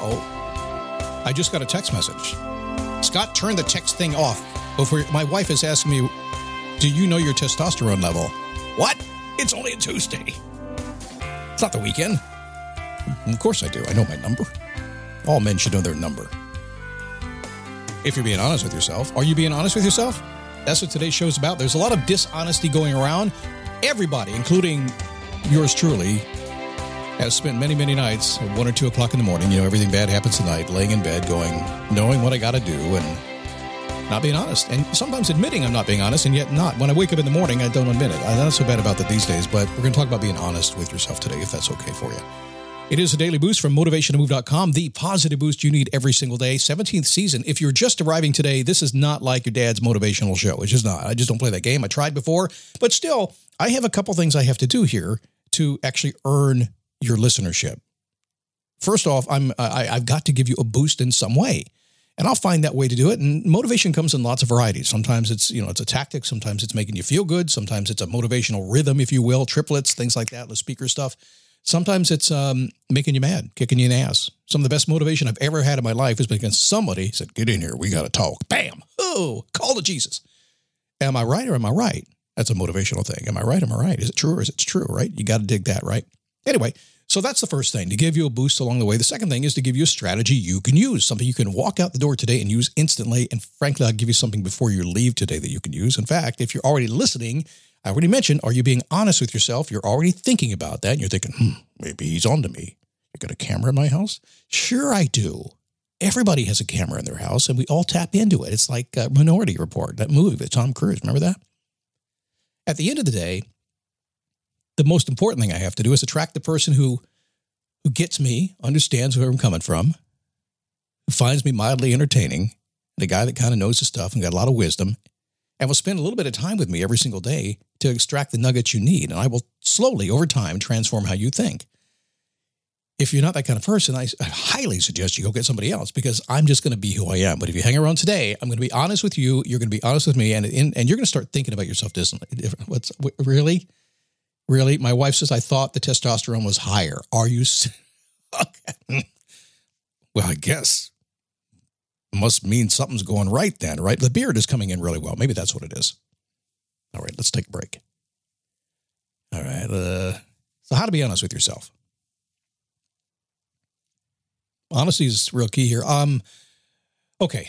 I just got a text message. Scott, turn the text thing off. Before my wife is asking me, "Do you know your testosterone level?" What? It's only a Tuesday. It's not the weekend. Of course I do. I know my number. All men should know their number. If you're being honest with yourself, are you being honest with yourself? That's what today's show is about. There's a lot of dishonesty going around. Everybody, including yours truly, has spent many, many nights at one or two o'clock in the morning. You know, everything bad happens tonight, laying in bed, going, knowing what I got to do, and not being honest. And sometimes admitting I'm not being honest, and yet not. When I wake up in the morning, I don't admit it. I'm not so bad about that these days, but we're going to talk about being honest with yourself today, if that's okay for you. It is a daily boost from motivationtomove.com, the positive boost you need every single day. 17th season. If you're just arriving today, this is not like your dad's motivational show. It's just not. I just don't play that game. I tried before, but still, I have a couple things I have to do here to actually earn your listenership. First off, I'm I, I've got to give you a boost in some way. And I'll find that way to do it. And motivation comes in lots of varieties. Sometimes it's, you know, it's a tactic. Sometimes it's making you feel good. Sometimes it's a motivational rhythm, if you will, triplets, things like that, the speaker stuff. Sometimes it's um, making you mad, kicking you in the ass. Some of the best motivation I've ever had in my life is because somebody said, "Get in here, we got to talk." Bam! Oh, call to Jesus. Am I right or am I right? That's a motivational thing. Am I right? Am I right? Is it true or is it true? Right? You got to dig that, right? Anyway, so that's the first thing to give you a boost along the way. The second thing is to give you a strategy you can use, something you can walk out the door today and use instantly. And frankly, I'll give you something before you leave today that you can use. In fact, if you're already listening I already mentioned, are you being honest with yourself? You're already thinking about that. And you're thinking, hmm, maybe he's on to me. You got a camera in my house? Sure, I do. Everybody has a camera in their house and we all tap into it. It's like Minority Report, that movie with Tom Cruise. Remember that? At the end of the day, the most important thing I have to do is attract the person who who gets me, understands where I'm coming from, who finds me mildly entertaining, the guy that kind of knows his stuff and got a lot of wisdom, and will spend a little bit of time with me every single day to extract the nuggets you need. And I will slowly, over time, transform how you think. If you're not that kind of person, I, I highly suggest you go get somebody else because I'm just going to be who I am. But if you hang around today, I'm going to be honest with you. You're going to be honest with me, and and, and you're going to start thinking about yourself differently. What's really, really? My wife says I thought the testosterone was higher. Are you? Well, I guess must mean something's going right then, right? The beard is coming in really well. Maybe that's what it is. All right, let's take a break. All right. Uh, so, how to be honest with yourself? Honesty is real key here. Um, okay.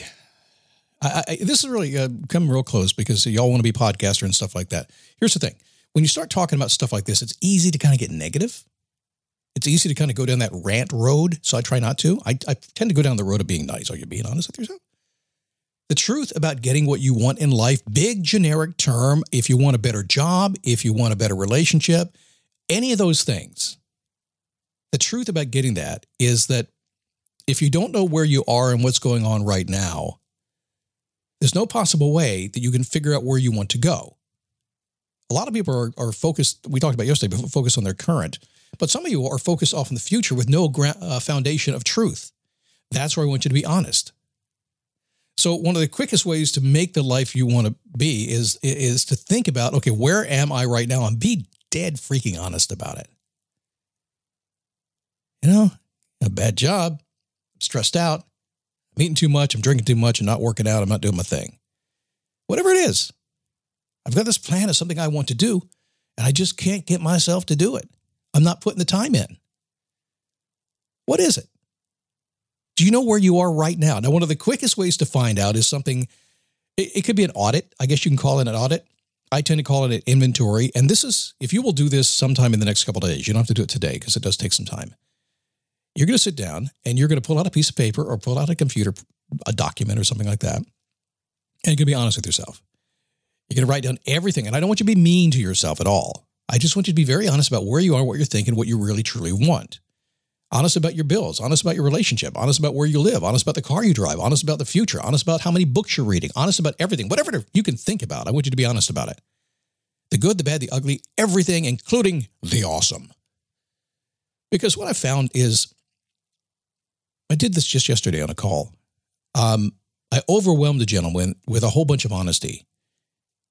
I, I, this is really uh, coming real close because y'all want to be podcaster and stuff like that. Here's the thing: when you start talking about stuff like this, it's easy to kind of get negative. It's easy to kind of go down that rant road. So I try not to. I, I tend to go down the road of being nice. Are you being honest with yourself? The truth about getting what you want in life, big generic term, if you want a better job, if you want a better relationship, any of those things. The truth about getting that is that if you don't know where you are and what's going on right now, there's no possible way that you can figure out where you want to go. A lot of people are, are focused, we talked about yesterday, focused on their current, but some of you are focused off in the future with no gra- uh, foundation of truth. That's where I want you to be honest. So one of the quickest ways to make the life you want to be is is to think about, okay, where am I right now and be dead freaking honest about it. You know, a bad job, stressed out, I'm eating too much, I'm drinking too much, I'm not working out, I'm not doing my thing. Whatever it is. I've got this plan of something I want to do, and I just can't get myself to do it. I'm not putting the time in. What is it? Do you know where you are right now? Now, one of the quickest ways to find out is something, it, it could be an audit. I guess you can call it an audit. I tend to call it an inventory. And this is, if you will do this sometime in the next couple days, you don't have to do it today because it does take some time. You're going to sit down and you're going to pull out a piece of paper or pull out a computer, a document or something like that. And you're going to be honest with yourself. You're going to write down everything. And I don't want you to be mean to yourself at all. I just want you to be very honest about where you are, what you're thinking, what you really truly want honest about your bills, honest about your relationship, honest about where you live, honest about the car you drive, honest about the future, honest about how many books you're reading, honest about everything, whatever you can think about. I want you to be honest about it. The good, the bad, the ugly, everything, including the awesome. Because what I found is, I did this just yesterday on a call. Um, I overwhelmed a gentleman with a whole bunch of honesty.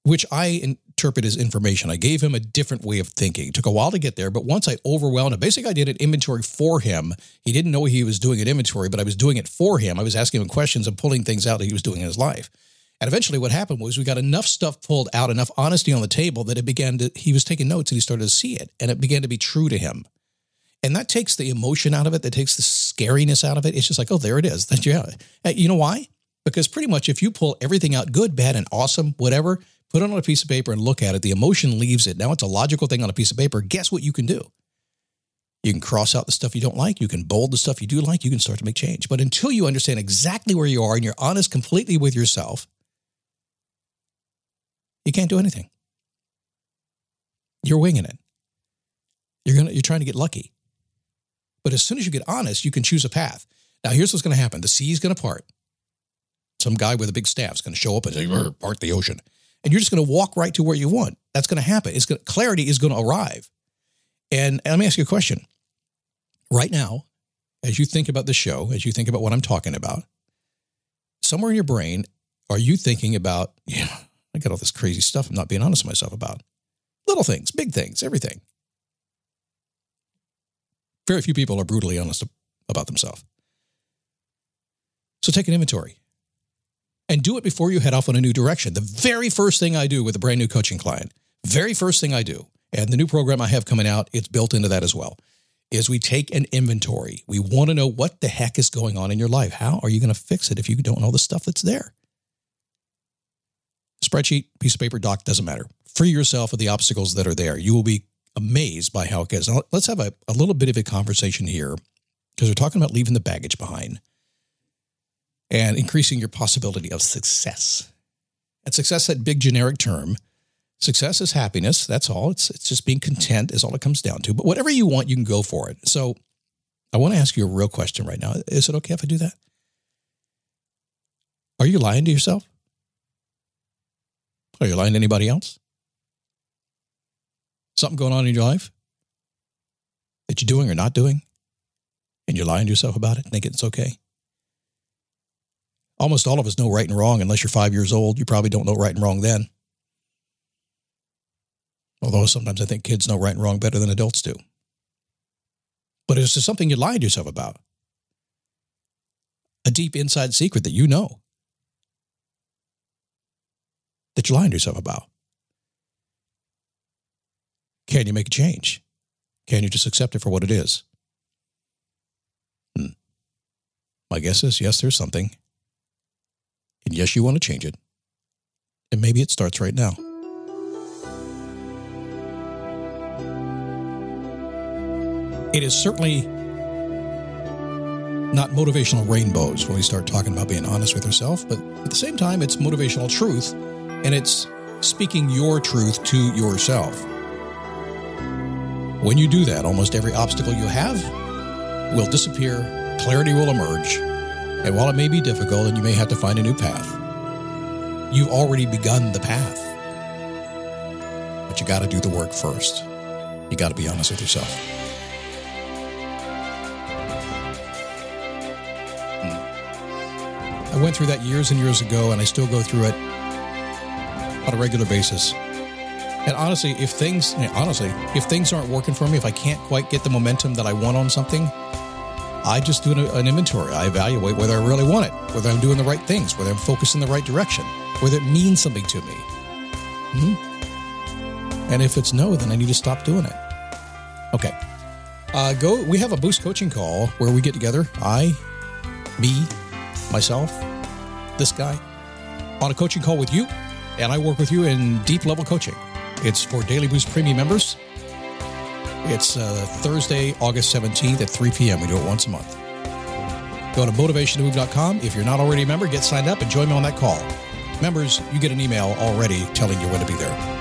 Which I interpret as information. I gave him a different way of thinking. It took a while to get there, but once I overwhelmed him, basically I did an inventory for him. He didn't know he was doing an inventory, but I was doing it for him. I was asking him questions and pulling things out that he was doing in his life. And eventually what happened was we got enough stuff pulled out, enough honesty on the table that it began to, he was taking notes and he started to see it and it began to be true to him. And that takes the emotion out of it. That takes the scariness out of it. It's just like, oh, there it is. That's yeah. You know why? Because pretty much if you pull everything out, good, bad, and awesome, whatever, put it on a piece of paper and look at it, the emotion leaves it. Now it's a logical thing on a piece of paper. Guess what you can do? You can cross out the stuff you don't like. You can bold the stuff you do like. You can start to make change. But until you understand exactly where you are and you're honest completely with yourself, you can't do anything. You're winging it. You're gonna you're trying to get lucky. But as soon as you get honest, you can choose a path. Now, here's what's going to happen the sea is going to part. Some guy with a big staff is going to show up and say, part the ocean. And you're just going to walk right to where you want. That's going to happen. It's going clarity is going to arrive. And, and let me ask you a question. Right now, as you think about the show, as you think about what I'm talking about, somewhere in your brain, are you thinking about, yeah, I got all this crazy stuff I'm not being honest with myself about? Little things, big things, everything very few people are brutally honest about themselves. So take an inventory and do it before you head off on a new direction. The very first thing I do with a brand new coaching client, very first thing I do, and the new program I have coming out, it's built into that as well, is we take an inventory. We want to know what the heck is going on in your life. How are you going to fix it if you don't know the stuff that's there? Spreadsheet, piece of paper, doc, doesn't matter. Free yourself of the obstacles that are there. You will be amazed by how it goes. Now, let's have a, a little bit of a conversation here because we're talking about leaving the baggage behind and increasing your possibility of success. And success, that big generic term, success is happiness. That's all. It's, it's just being content is all it comes down to. But whatever you want, you can go for it. So I want to ask you a real question right now. Is it okay if I do that? Are you lying to yourself? Are you lying to anybody else? something going on in your life that you're doing or not doing, and you're lying to yourself about it, thinking it's okay. Almost all of us know right and wrong. Unless you're five years old, you probably don't know right and wrong then. Although sometimes I think kids know right and wrong better than adults do. But it's just something you lied to yourself about. A deep inside secret that you know that you're lying to yourself about. Can you make a change? Can you just accept it for what it is? Hmm. My guess is yes, there's something. And yes, you want to change it. And maybe it starts right now. It is certainly not motivational rainbows when we start talking about being honest with yourself, but at the same time, it's motivational truth and it's speaking your truth to yourself. When you do that, almost every obstacle you have will disappear, clarity will emerge, and while it may be difficult and you may have to find a new path, you've already begun the path. But you got to do the work first. You got to be honest with yourself. Hmm. I went through that years and years ago, and I still go through it on a regular basis. And honestly, if things honestly, if things aren't working for me, if I can't quite get the momentum that I want on something, I just do an, inventory. I evaluate whether I really want it, whether I'm doing the right things, whether I'm focused in the right direction, whether it means something to me. Mm-hmm. And if it's no, then I need to stop doing it. Okay. Uh, go. We have a boost coaching call where we get together. I, me, myself, this guy, on a coaching call with you, and I work with you in deep level coaching. It's for Daily Boost Premium members. It's uh, Thursday, August 17th at 3 p.m. We do it once a month. Go to motivationtomove.com. If you're not already a member, get signed up and join me on that call. Members, you get an email already telling you when to be there.